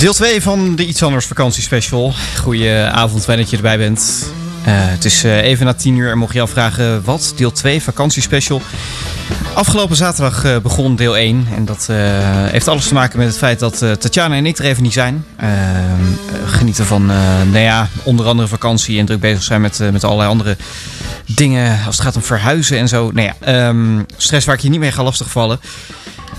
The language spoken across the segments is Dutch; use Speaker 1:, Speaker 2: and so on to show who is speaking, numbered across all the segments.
Speaker 1: Deel 2 van de Iets Anders vakantiespecial. Goedenavond, fijn dat je erbij bent. Eh, het is eh, even na 10 uur en mocht je afvragen wat? Deel 2 vakantiespecial. Afgelopen zaterdag eh, begon deel 1. En dat heeft alles te maken met het feit dat Tatjana en ik er even niet zijn. Genieten van, nou ja, onder andere vakantie en druk bezig zijn met, met allerlei andere dingen. Als het gaat om verhuizen en zo. Nou ja, ehm, stress waar ik je niet mee ga lastigvallen.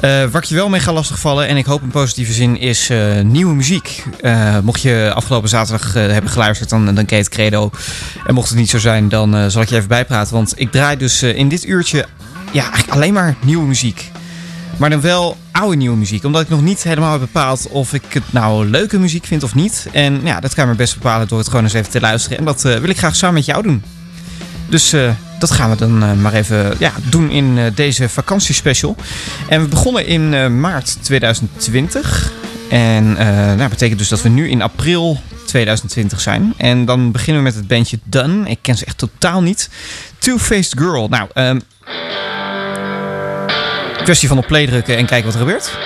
Speaker 1: Waar ik je wel mee ga lastigvallen, en ik hoop in positieve zin, is eh, nieuwe muziek. Eh, mocht je afgelopen zaterdag hebben geluisterd, dan, dan het credo. En mocht het niet zo zijn, dan zal ik je even bijpraten. Want ik draai dus in dit uurtje ja, eigenlijk alleen maar nieuwe muziek. Maar dan wel oude nieuwe muziek. Omdat ik nog niet helemaal heb bepaald of ik het nou leuke muziek vind of niet. En ja, dat kan je maar best bepalen door het gewoon eens even te luisteren. En dat wil ik graag samen met jou doen. Dus dat gaan we dan eh, maar even ja, doen in eh, deze vakantiespecial. En we begonnen in eh, maart 2020. En nou, dat betekent dus dat we nu in april 2020 zijn. En dan beginnen we met het bandje Done. Ik ken ze echt totaal niet. Two-Faced Girl. Nou, ehm kwestie van op play drukken en kijken wat er gebeurt.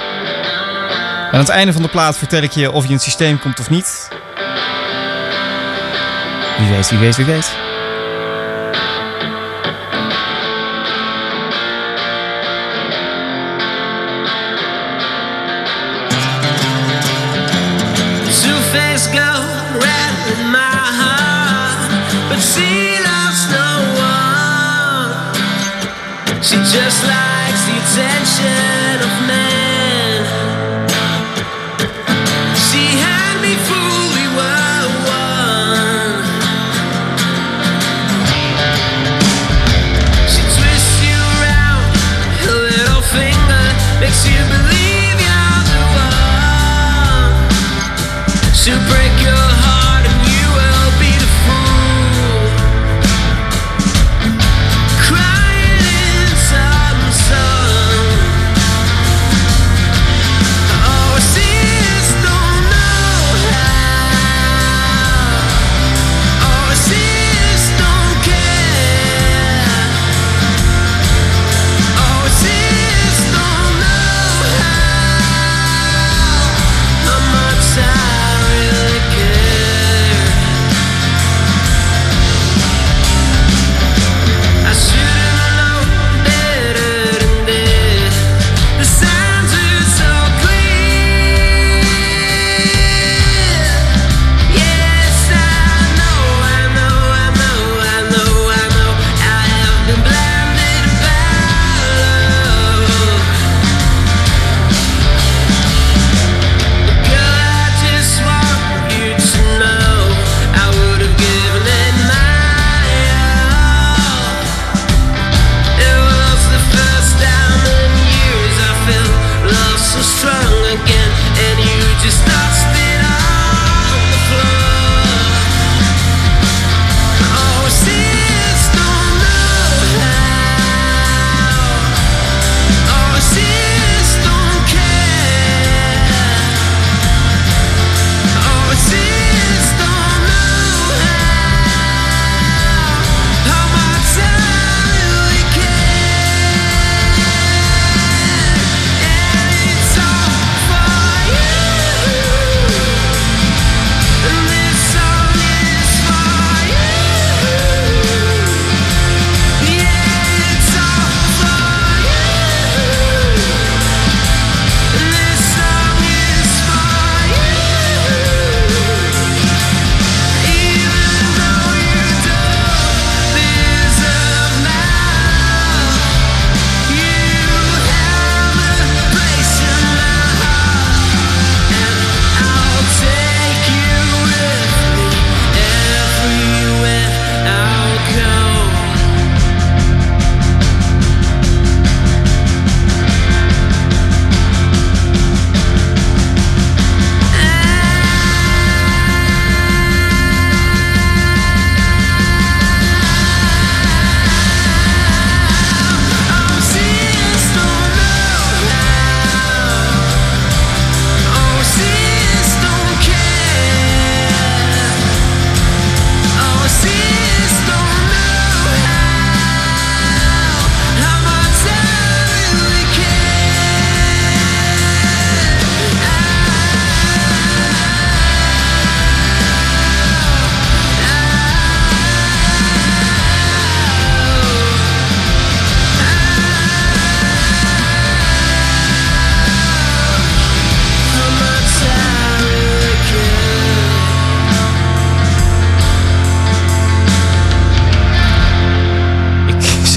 Speaker 1: Aan het einde van de plaat vertel ik je of je in het systeem komt of niet. Wie weet, wie weet, wie weet.
Speaker 2: She just likes the attention of men.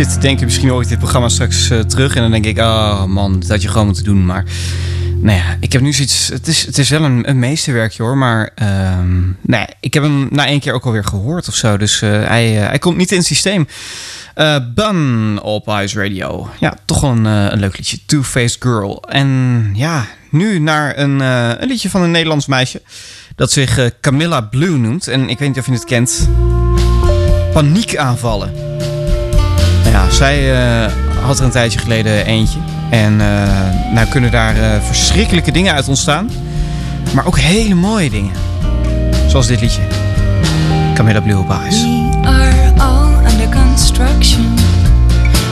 Speaker 1: Zit te denken, misschien hoor ik dit programma straks eh, terug. En dan denk ik, oh man, dat had je gewoon moeten doen. Maar nou ja, ik heb nu zoiets... Het is, het is wel een, een meesterwerkje hoor. Maar ja, ik heb hem na één keer ook alweer gehoord of zo. Dus eh, hij, eh, hij komt niet in het systeem. Eh Bun op Ice Radio. Ja, toch wel een, een leuk liedje. Two-Faced Girl. En ja, nu naar een, een liedje van een Nederlands meisje. Dat zich Camilla Blue noemt. En ik weet niet of je het kent. Paniekaanvallen. Zij eh, had er een tijdje geleden eentje. En eh, nou kunnen daar eh, verschrikkelijke dingen uit ontstaan. Maar ook hele mooie dingen. Zoals dit liedje. Camilla Blue Ice.
Speaker 3: We are all under construction,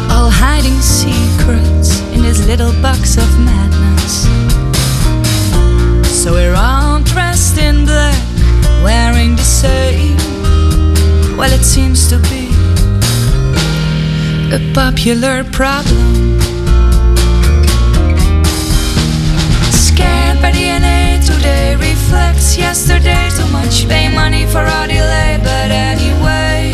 Speaker 3: all hiding secrets in this little box of madness. So we're all dressed in black, wearing the same. Well, it seems to be a popular problem. Scared by DNA today reflects yesterday. Too much pay money for our delay, but anyway,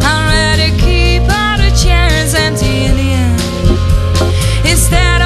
Speaker 3: I'd rather keep all the chairs empty in the end instead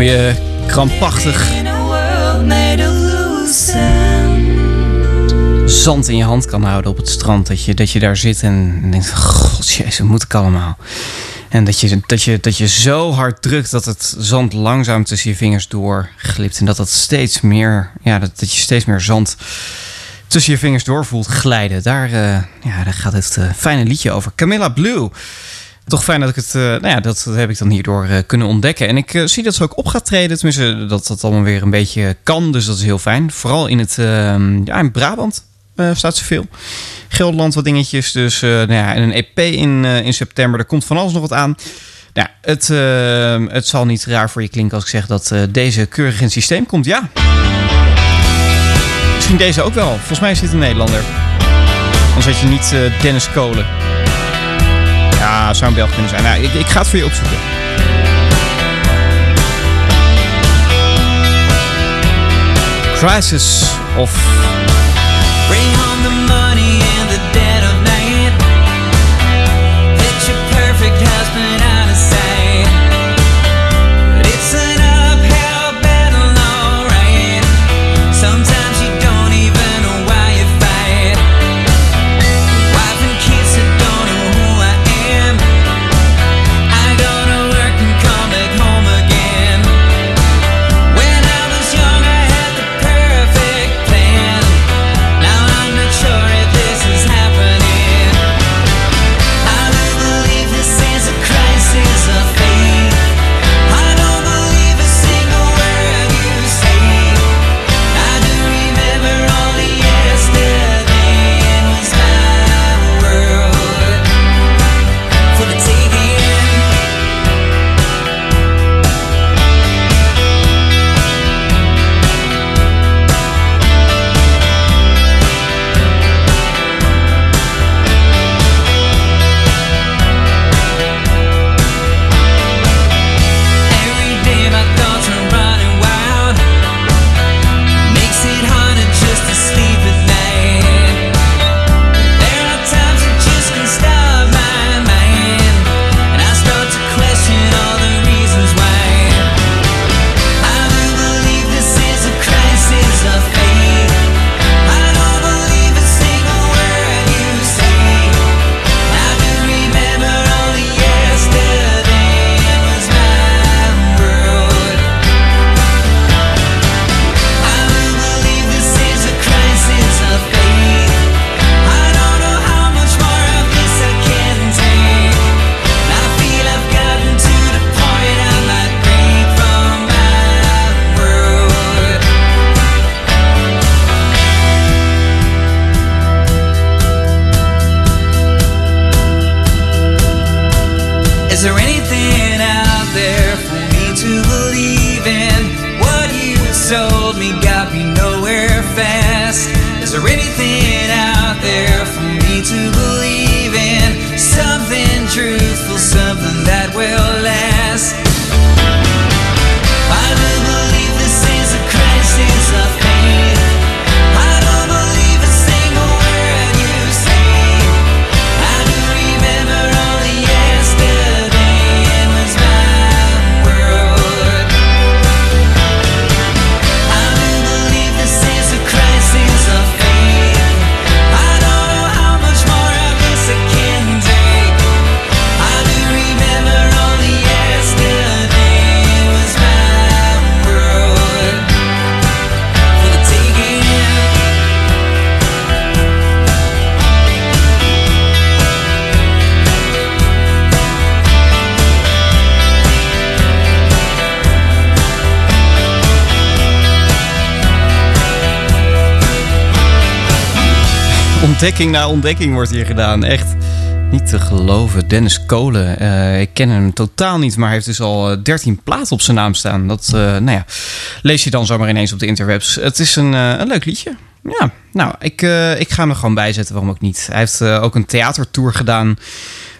Speaker 1: Je krampachtig
Speaker 3: of losing.
Speaker 1: zand in je hand kan houden op het strand. Dat je, dat je daar zit en denkt: God, jezus, moet ik allemaal? En dat je, dat, je, dat je zo hard drukt dat het zand langzaam tussen je vingers doorglipt. En dat dat steeds meer, ja, dat, dat je steeds meer zand tussen je vingers door voelt glijden. Daar, eh, ja, daar gaat het eh, fijne liedje over. Camilla Blue. Toch fijn dat ik het, eh, nou ja, dat, heb ik dan hierdoor eh, kunnen ontdekken. En ik eh, zie dat ze ook op gaat treden. Tenminste, dat dat allemaal weer een beetje kan. Dus dat is heel fijn. Vooral in het, ehm, ja, in Brabant staat ze veel. Gelderland wat dingetjes. Dus nou ja, en een EP in, in september. Er komt van alles nog wat aan. Nou, het, ehm, het zal niet raar voor je klinken als ik zeg dat deze keurig in het systeem komt. Ja. Misschien deze ook wel. Volgens mij dit een Nederlander. Anders had je niet Dennis Kolen. Ja, zou een Belg kunnen zijn. Nou, ik, ik ga het voor je opzoeken. Crisis of Ontdekking na ontdekking wordt hier gedaan. Echt niet te geloven. Dennis Kolen. eh, ik ken hem totaal niet, maar hij heeft dus al eh, 13 platen op zijn naam staan. Dat eh, nou ja, lees je dan zomaar ineens op de interwebs. Het is een, eh, een leuk liedje. Ja, nou, ik, eh, ik ga hem gewoon bij zetten. Waarom ook niet? Hij heeft eh, ook een theatertour gedaan.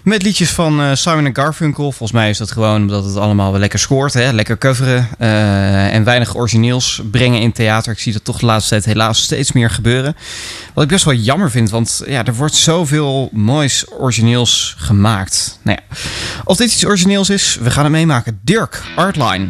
Speaker 1: Met liedjes van eh, Simon Garfunkel. Volgens mij is dat gewoon omdat het allemaal wel lekker scoort. Hè? Lekker coveren. eh, en weinig origineels brengen in theater. Ik zie dat toch de laatste tijd helaas steeds meer gebeuren. Wat ik best wel jammer vind. Want ja, er wordt zoveel moois origineels gemaakt. Nou ja, of dit iets origineels is, we gaan het meemaken. Dirk, Artline.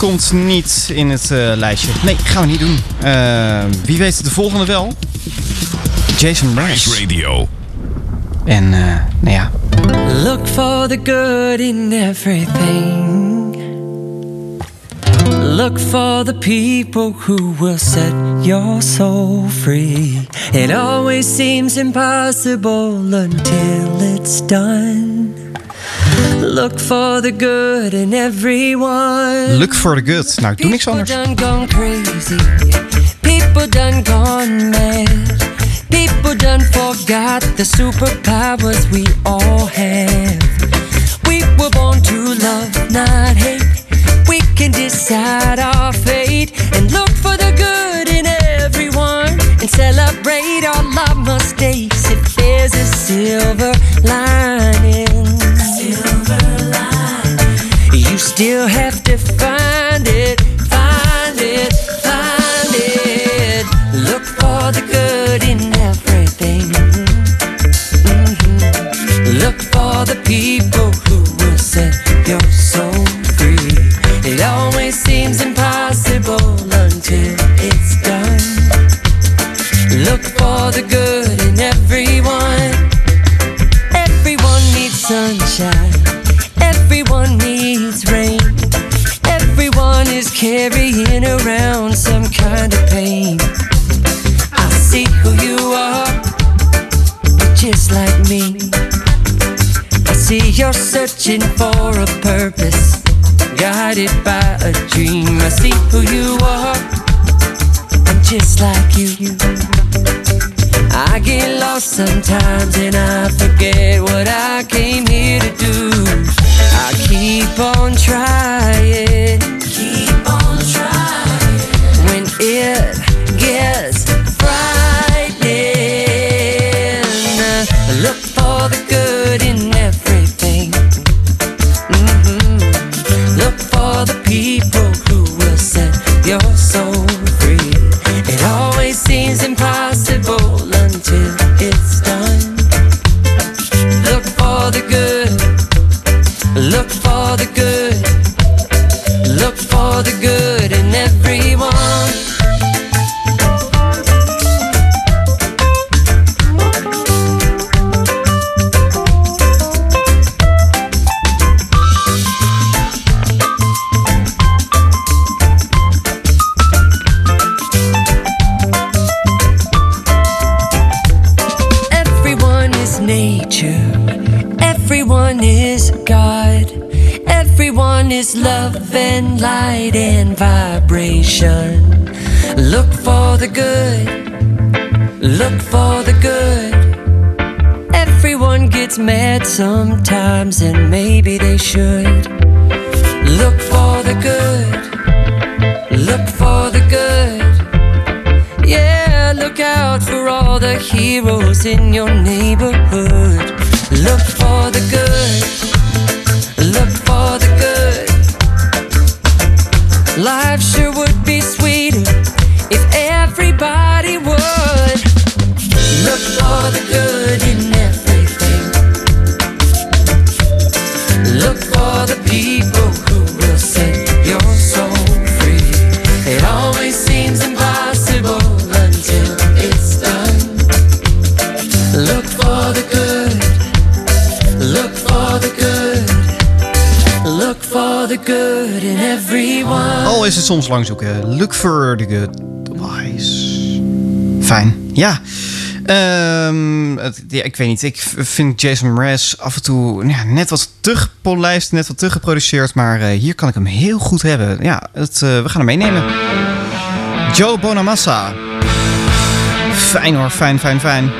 Speaker 1: Komt niet in het eh, lijstje. Nee, gaan we niet doen. Eh, wie weet de volgende wel? Jason Mraz.
Speaker 4: Ice Radio.
Speaker 1: En eh, nou ja,
Speaker 5: Look for the good in everything. Look for the people who will set your soul free. It always seems impossible until it's done. Look for the good in everyone.
Speaker 1: look for the good. Nou, ik doe niks anders.
Speaker 5: People done gone crazy. People done gone mad. People done forgot the superpowers we all have. We were born to love, not hate. We can decide our fate and look for the good in everyone and celebrate all our mistakes if there's a silver lining. Still have to searching for a purpose, guided by a dream. I see who you are, I'm just like you. I get lost sometimes and I forget what I came here to do. I keep on trying, keep on trying. When it Look for the good. Everyone gets mad sometimes, and maybe they should. Look for the good. Look for the good. Yeah, look out for all the heroes in your neighborhood. Look for the good.
Speaker 1: Soms lang zoeken. Look for the good. Fijn. Ja. Ehm, ja, ik weet niet. Ik vind Jason Mraz af en toe ja, net wat te gepolijst, net wat te geproduceerd. Maar eh, hier kan ik hem heel goed hebben. Ja, eh, we gaan hem meenemen. Joe Bonamassa. Fijn hoor, fijn, fijn, fijn.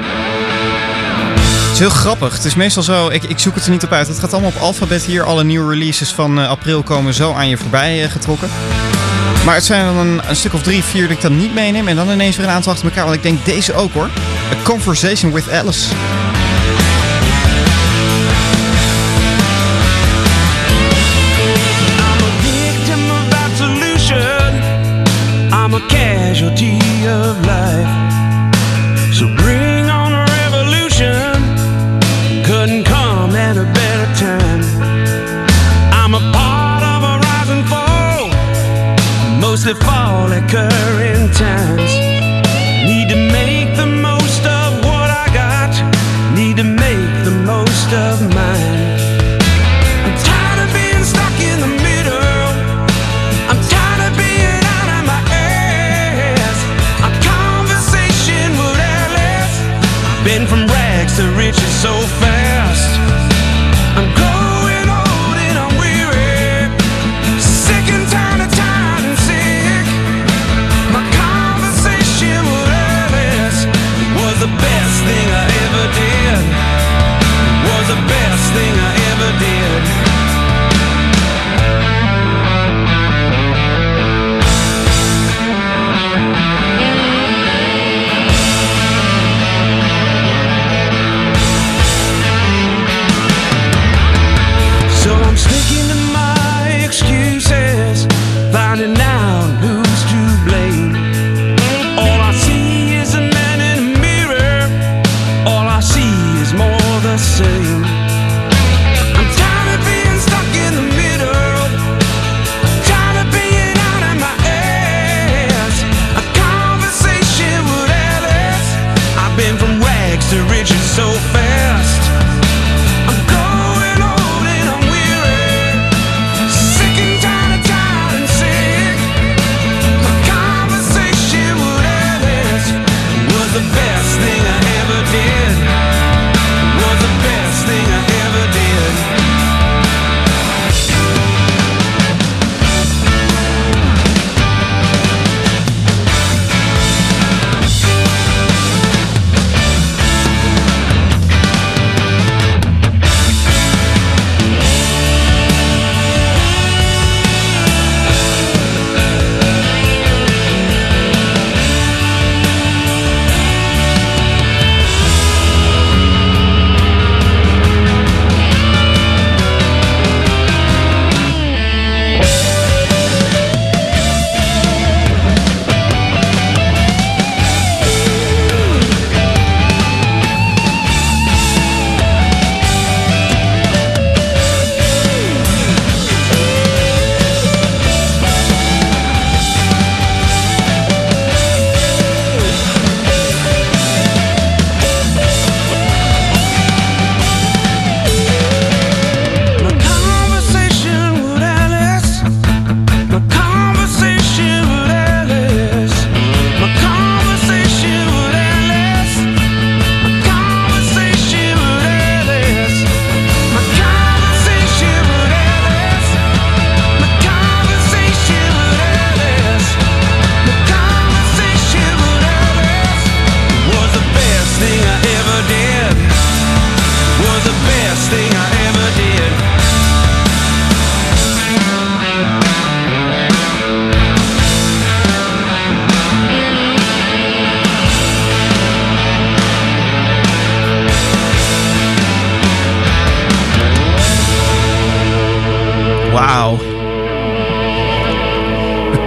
Speaker 1: Het is heel grappig. Het is meestal zo, ik, ik zoek het er niet op uit. Het gaat allemaal op alfabet hier. Alle nieuwe releases van eh, april komen zo aan je voorbij getrokken. Maar het zijn dan een, een stuk of drie, vier dat ik dan niet meeneem. En dan ineens weer een aantal achter elkaar. Want ik denk deze ook hoor. A Conversation with Alice.
Speaker 2: occur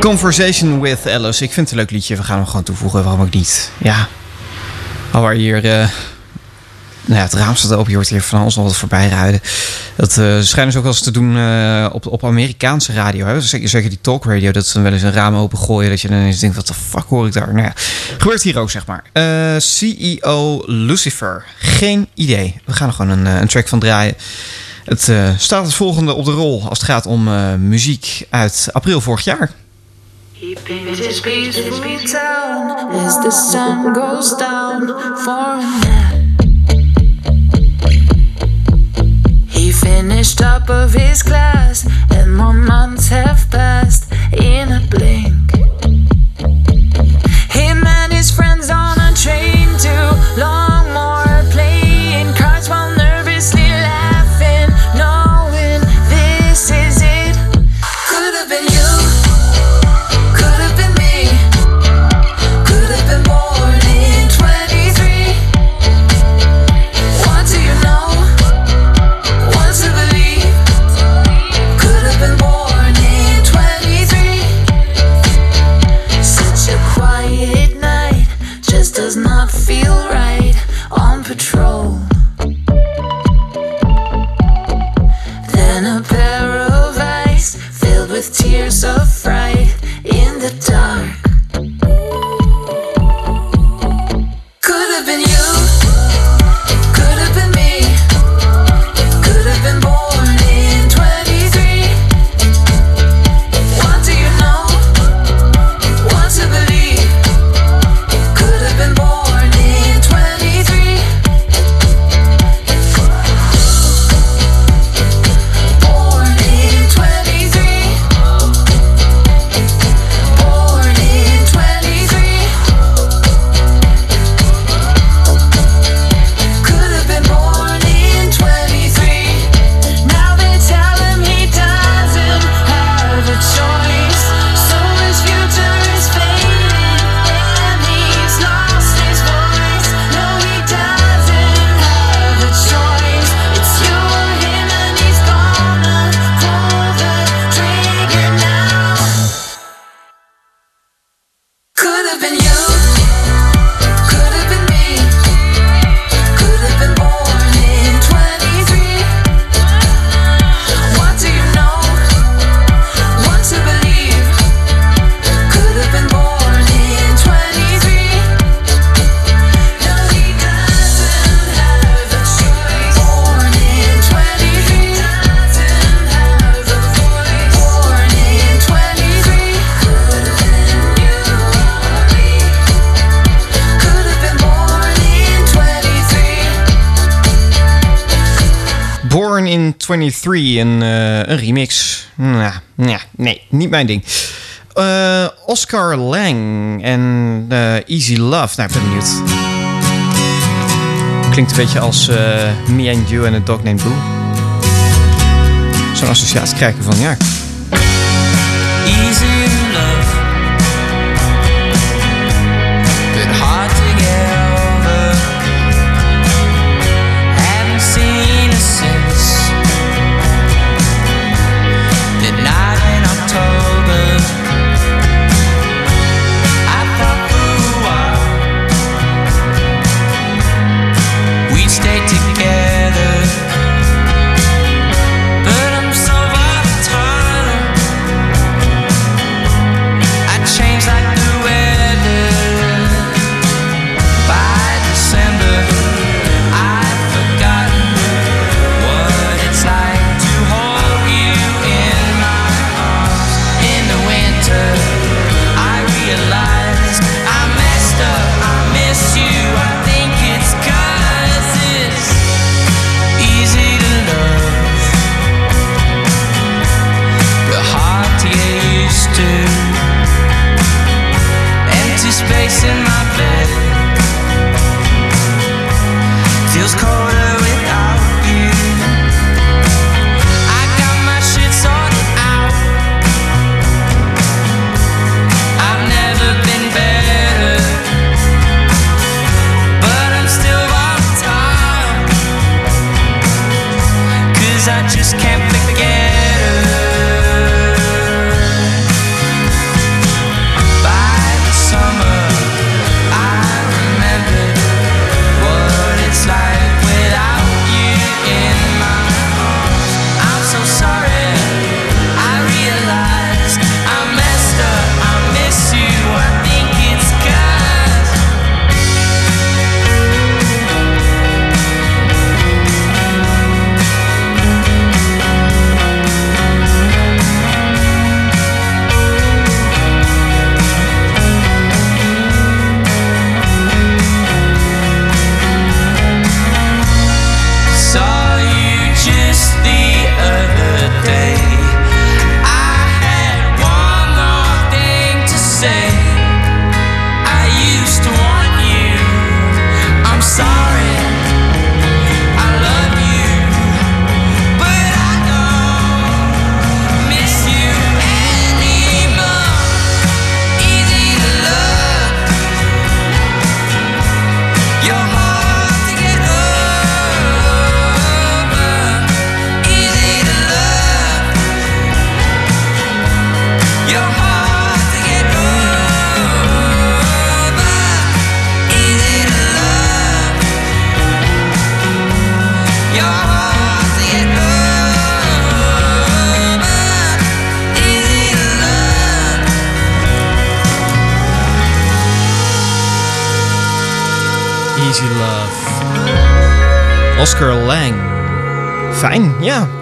Speaker 2: Conversation with Alice. Ik vind het een leuk liedje. We gaan hem gewoon toevoegen. Waarom ook niet? Ja. Alwaar hier... eh, nou ja, het raam staat open. Je hoort hier van alles nog wat voorbij rijden. Dat eh schijnen ze ook wel eens te doen eh, op, op Amerikaanse radio. Zeker, die talkradio. Dat ze dan wel eens een raam open gooien. Dat je dan eens denkt, wat de fuck hoor ik daar? Nou ja, gebeurt hier ook, zeg maar. CEO Lucifer. Geen idee. We gaan er gewoon een, een track van draaien. Het staat het volgende op de rol als het gaat om muziek uit april vorig jaar.
Speaker 6: This peaceful town as the sun goes down for a nap. He finished up of his class, and more months have passed in a blink.
Speaker 1: 3, een, eh, een remix. Nou, nah, nee, niet mijn ding. Eh, Oscar Lang en eh, Easy Love. Nou, ik ben benieuwd. Klinkt een beetje als uh, Me and You and A Dog Named Boo. Zo'n associatie krijgen we van, ja.
Speaker 7: Easy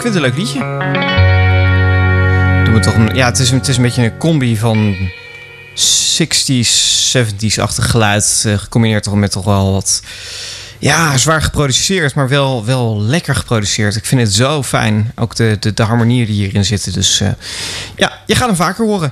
Speaker 1: Ik vind het een leuk liedje. Toch een, ja, het is, het is een beetje een combi van 60s, 70s-achtig geluid. Eh, gecombineerd toch met toch wel wat. Ja, zwaar geproduceerd, maar wel, wel lekker geproduceerd. Ik vind het zo fijn. Ook de, de, de harmonieën die hierin zitten. Dus eh, ja, je gaat hem vaker horen.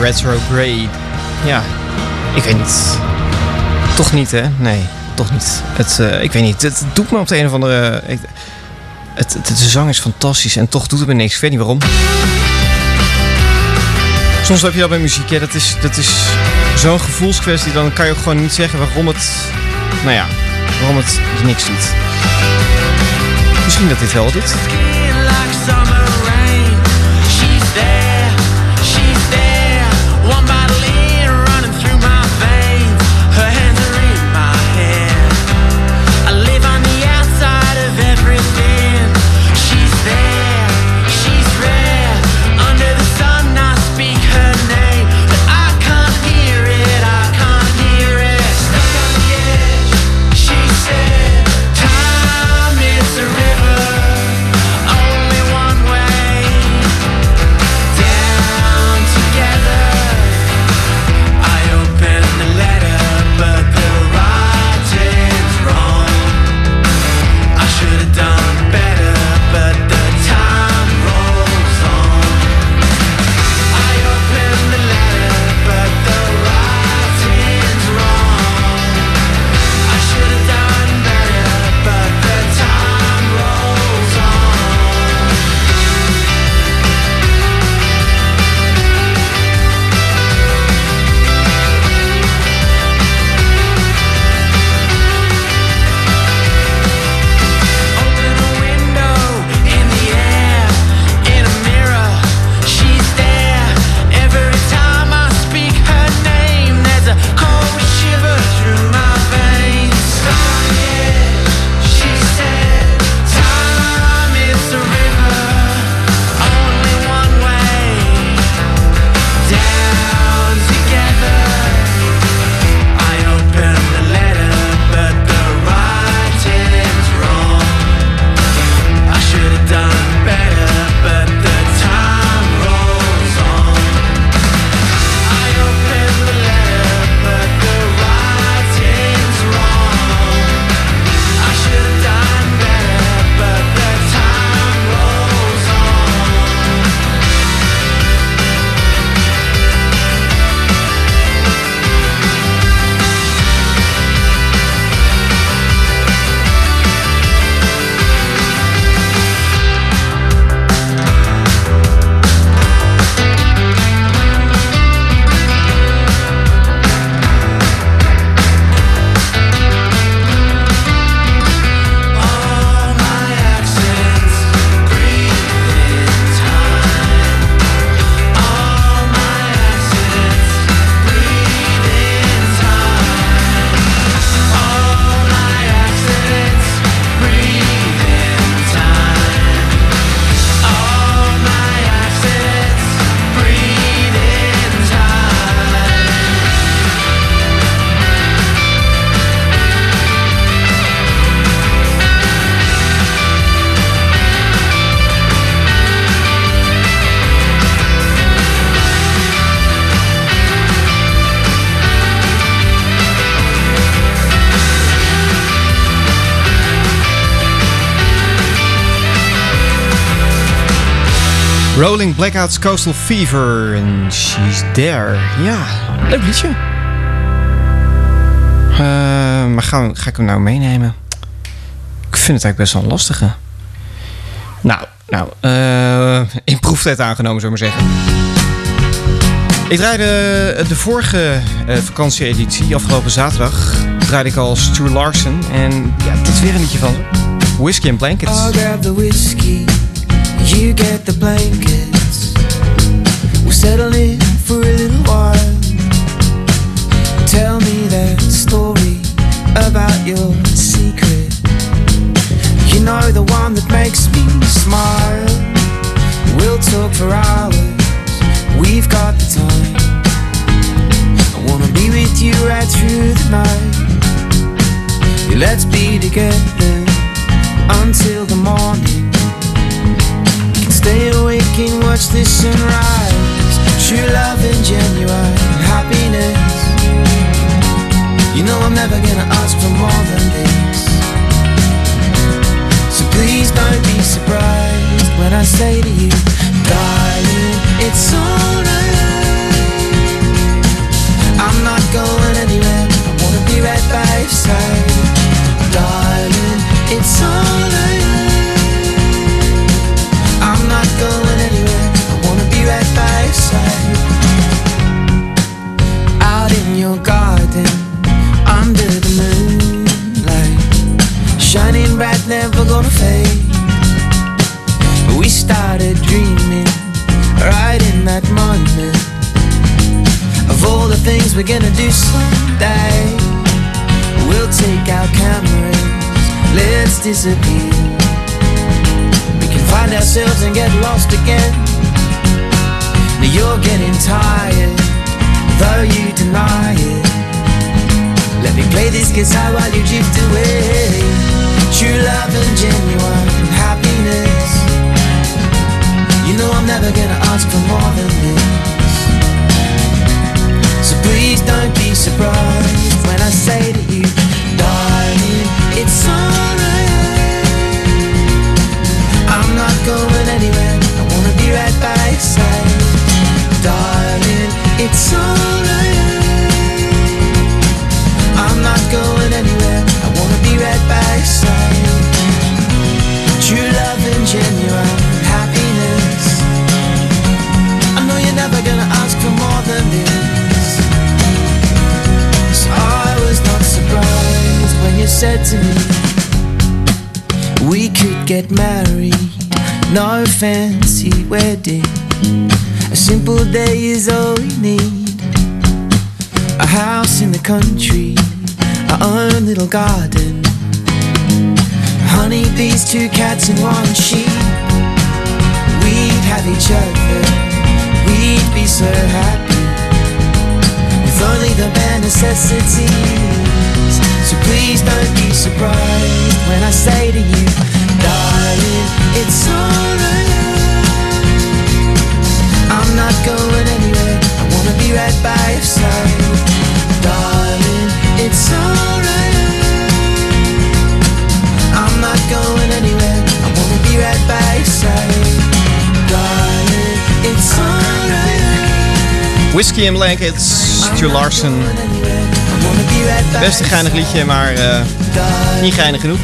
Speaker 1: Retrograde.
Speaker 2: Ja, ik weet niet. Toch niet, hè? Nee, toch niet. Het, eh, ik weet niet. Het doet me op de een of andere... ik- het, het, de zang is fantastisch en toch doet het me niks. Ik weet niet waarom. Soms heb je dat bij muziek? Dat is, dat is zo'n gevoelskwestie. Dan kan je ook gewoon niet zeggen waarom het... Nou ja, waarom het niks doet. Misschien dat dit wel doet.
Speaker 1: Rolling Blackouts Coastal Fever en She's There. Ja, leuk liedje. Eh, maar ga, ga ik hem nou meenemen? Ik vind het eigenlijk best wel een lastige. Nou, nou, eh in proeftijd aangenomen, zou ik maar zeggen. Ik draaide de vorige eh, vakantieeditie, afgelopen zaterdag, draaide ik al Stu Larsen. En ja, is weer een liedje van. Whiskey and Blankets.
Speaker 6: I'll grab the you get the blankets. We'll settle in for a little while. Tell me that story about your secret. You know the one that makes me smile. We'll talk for hours, we've got the time. I wanna be with you right through the night. Let's be together until watch the sunrise. True love and genuine happiness. You know I'm never gonna ask for more than this. So please don't be surprised when I say to you, darling, it's alright. I'm not going anywhere. I wanna be right by your side, darling. It's alright. Gonna fade. We started dreaming right in that moment of all the things we're gonna do someday. We'll take our cameras, let's disappear. We can find ourselves and get lost again. Now you're getting tired, though you deny it. Let me play this guitar while you drift away. True love and genuine happiness. You know I'm never gonna ask for more than this. So please don't be surprised when I say to you, darling, it's alright. I'm not going anywhere. I wanna be right by your side, darling. It's alright. I'm not going anywhere. I wanna be right by your side. No fancy wedding. A simple day is all we need. A house in the country, our own little garden. Honeybees, two cats, and one sheep. We'd have each other, we'd be so happy. With only the bare necessities. So please don't be surprised when I say to you, darling, it's alright. I'm not going anywhere. I wanna be right by your side, darling. It's alright. I'm not going anywhere. I wanna be right by your side, darling. It's alright.
Speaker 1: Whiskey and Blankets, Stu Larsen. Best een geinig liedje, maar eh, niet geinig genoeg.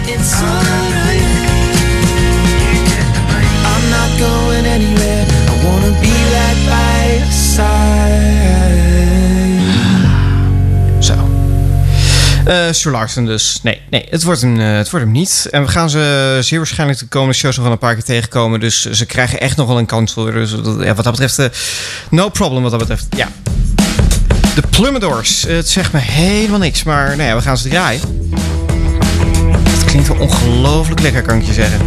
Speaker 1: Eh Larsen dus. Nee, nee het, wordt hem, eh, het wordt hem niet. En we gaan ze zeer waarschijnlijk de komende shows nog wel een paar keer tegenkomen. Dus ze krijgen echt nog wel een kans voor. Dus ja, wat dat betreft, eh, no problem wat dat betreft. Ja. De Plummadors. Het zegt me helemaal niks, maar nou ja, we gaan ze draaien. Het klinkt wel ongelooflijk lekker, kan ik je zeggen.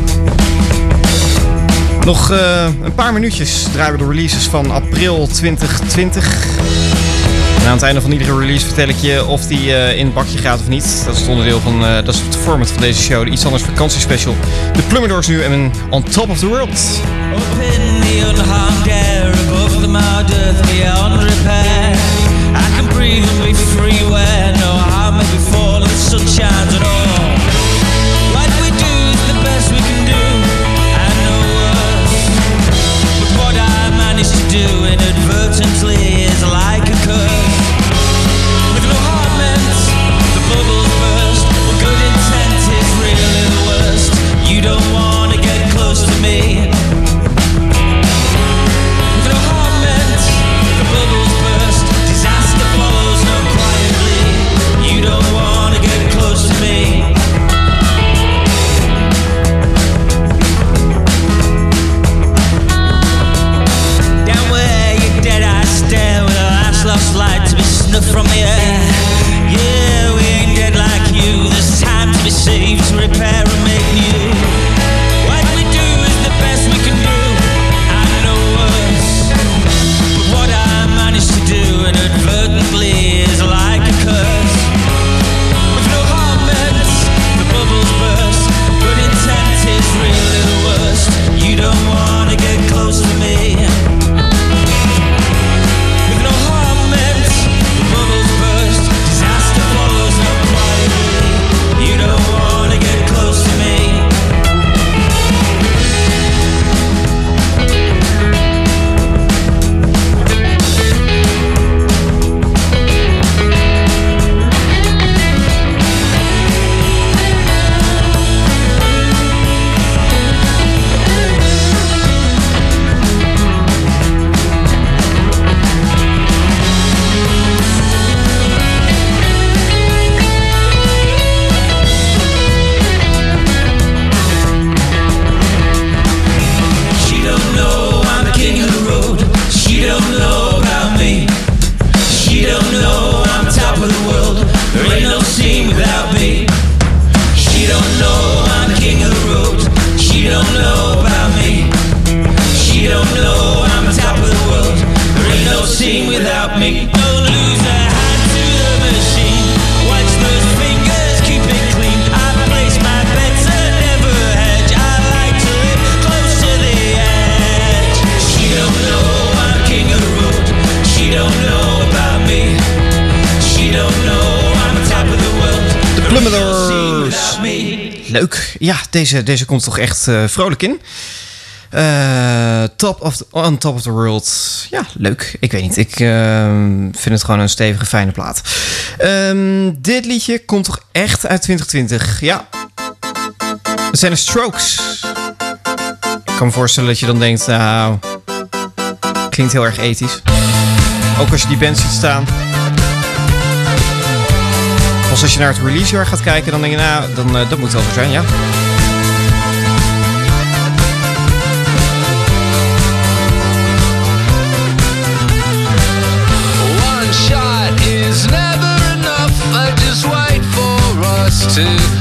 Speaker 1: Nog eh, een paar minuutjes draaien we de releases van april 2020. En aan het einde van iedere release vertel ik je of die eh, in het bakje gaat of niet. Dat is het onderdeel van, eh, dat is het format van deze show. De iets anders vakantiespecial. De Plummadors nu en On Top of the World.
Speaker 5: Open the unharmed air above the mud beyond repair. I can breathe and be free where no harm may befall the sun shines at all.
Speaker 1: deze, deze komt toch echt eh, vrolijk in. Eh, top of the, on Top of the World. Ja, leuk. Ik weet niet. Ik ehm, vind het gewoon een stevige, fijne plaat. Ehm, dit liedje komt toch echt uit 2020? Ja. Het zijn de Strokes. Ik kan me voorstellen dat je dan denkt... Nou, klinkt heel erg ethisch. Ook als je die band ziet staan. als als je naar het releasejaar gaat kijken, dan denk je... Nou, dan, eh, dat moet wel zo zijn, ja.
Speaker 7: to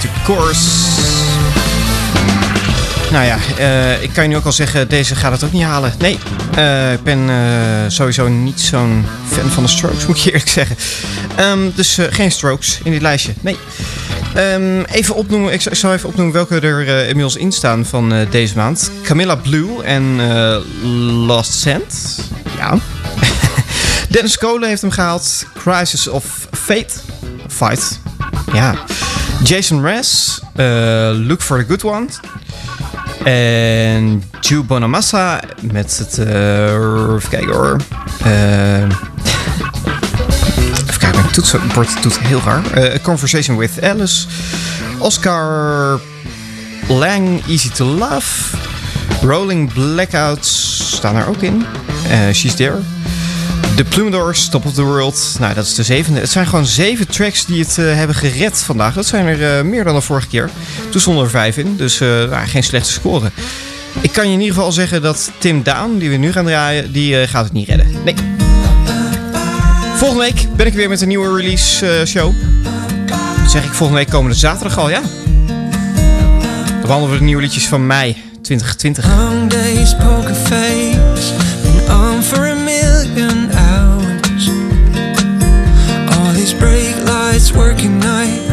Speaker 7: To
Speaker 1: Course. Nou ja, eh, ik kan je nu ook al zeggen, deze gaat het ook niet halen. Nee, eh, ik ben eh, sowieso niet zo'n fan van de Strokes, moet ik eerlijk zeggen. Ehm, dus geen Strokes in dit lijstje, nee. Ehm, even opnoemen, ik zal- even opnoemen welke er inmiddels in staan van deze maand. Camilla Blue en Lost Scent. Ja. Dennis Kolen heeft hem gehaald. Crisis of Fate. Fight. Ja. Jason Mraz. eh, Look for the Good One. En Ju Bonamassa met het... eh, even kijken hoor. Eh, even kijken, mijn toetsenbord doet heel raar. A Conversation with Alice. Oscar Lang, Easy to Love. Rolling Blackouts staan er ook in. Eh, She's There. The Plumadors, Top of the World. Nou, dat is de zevende. Het zijn gewoon zeven tracks die het eh, hebben gered vandaag. Dat zijn er eh, meer dan de vorige keer. Toen stonden er vijf in, dus eh, nou, geen slechte score. Ik kan je in ieder geval zeggen dat Tim Down, die we nu gaan draaien, die gaat het niet redden. Nee. Volgende week ben ik weer met een nieuwe release show. Zeg ik volgende week komende zaterdag al, ja. Dan behandelen we de nieuwe liedjes van mei 2020.
Speaker 6: working night.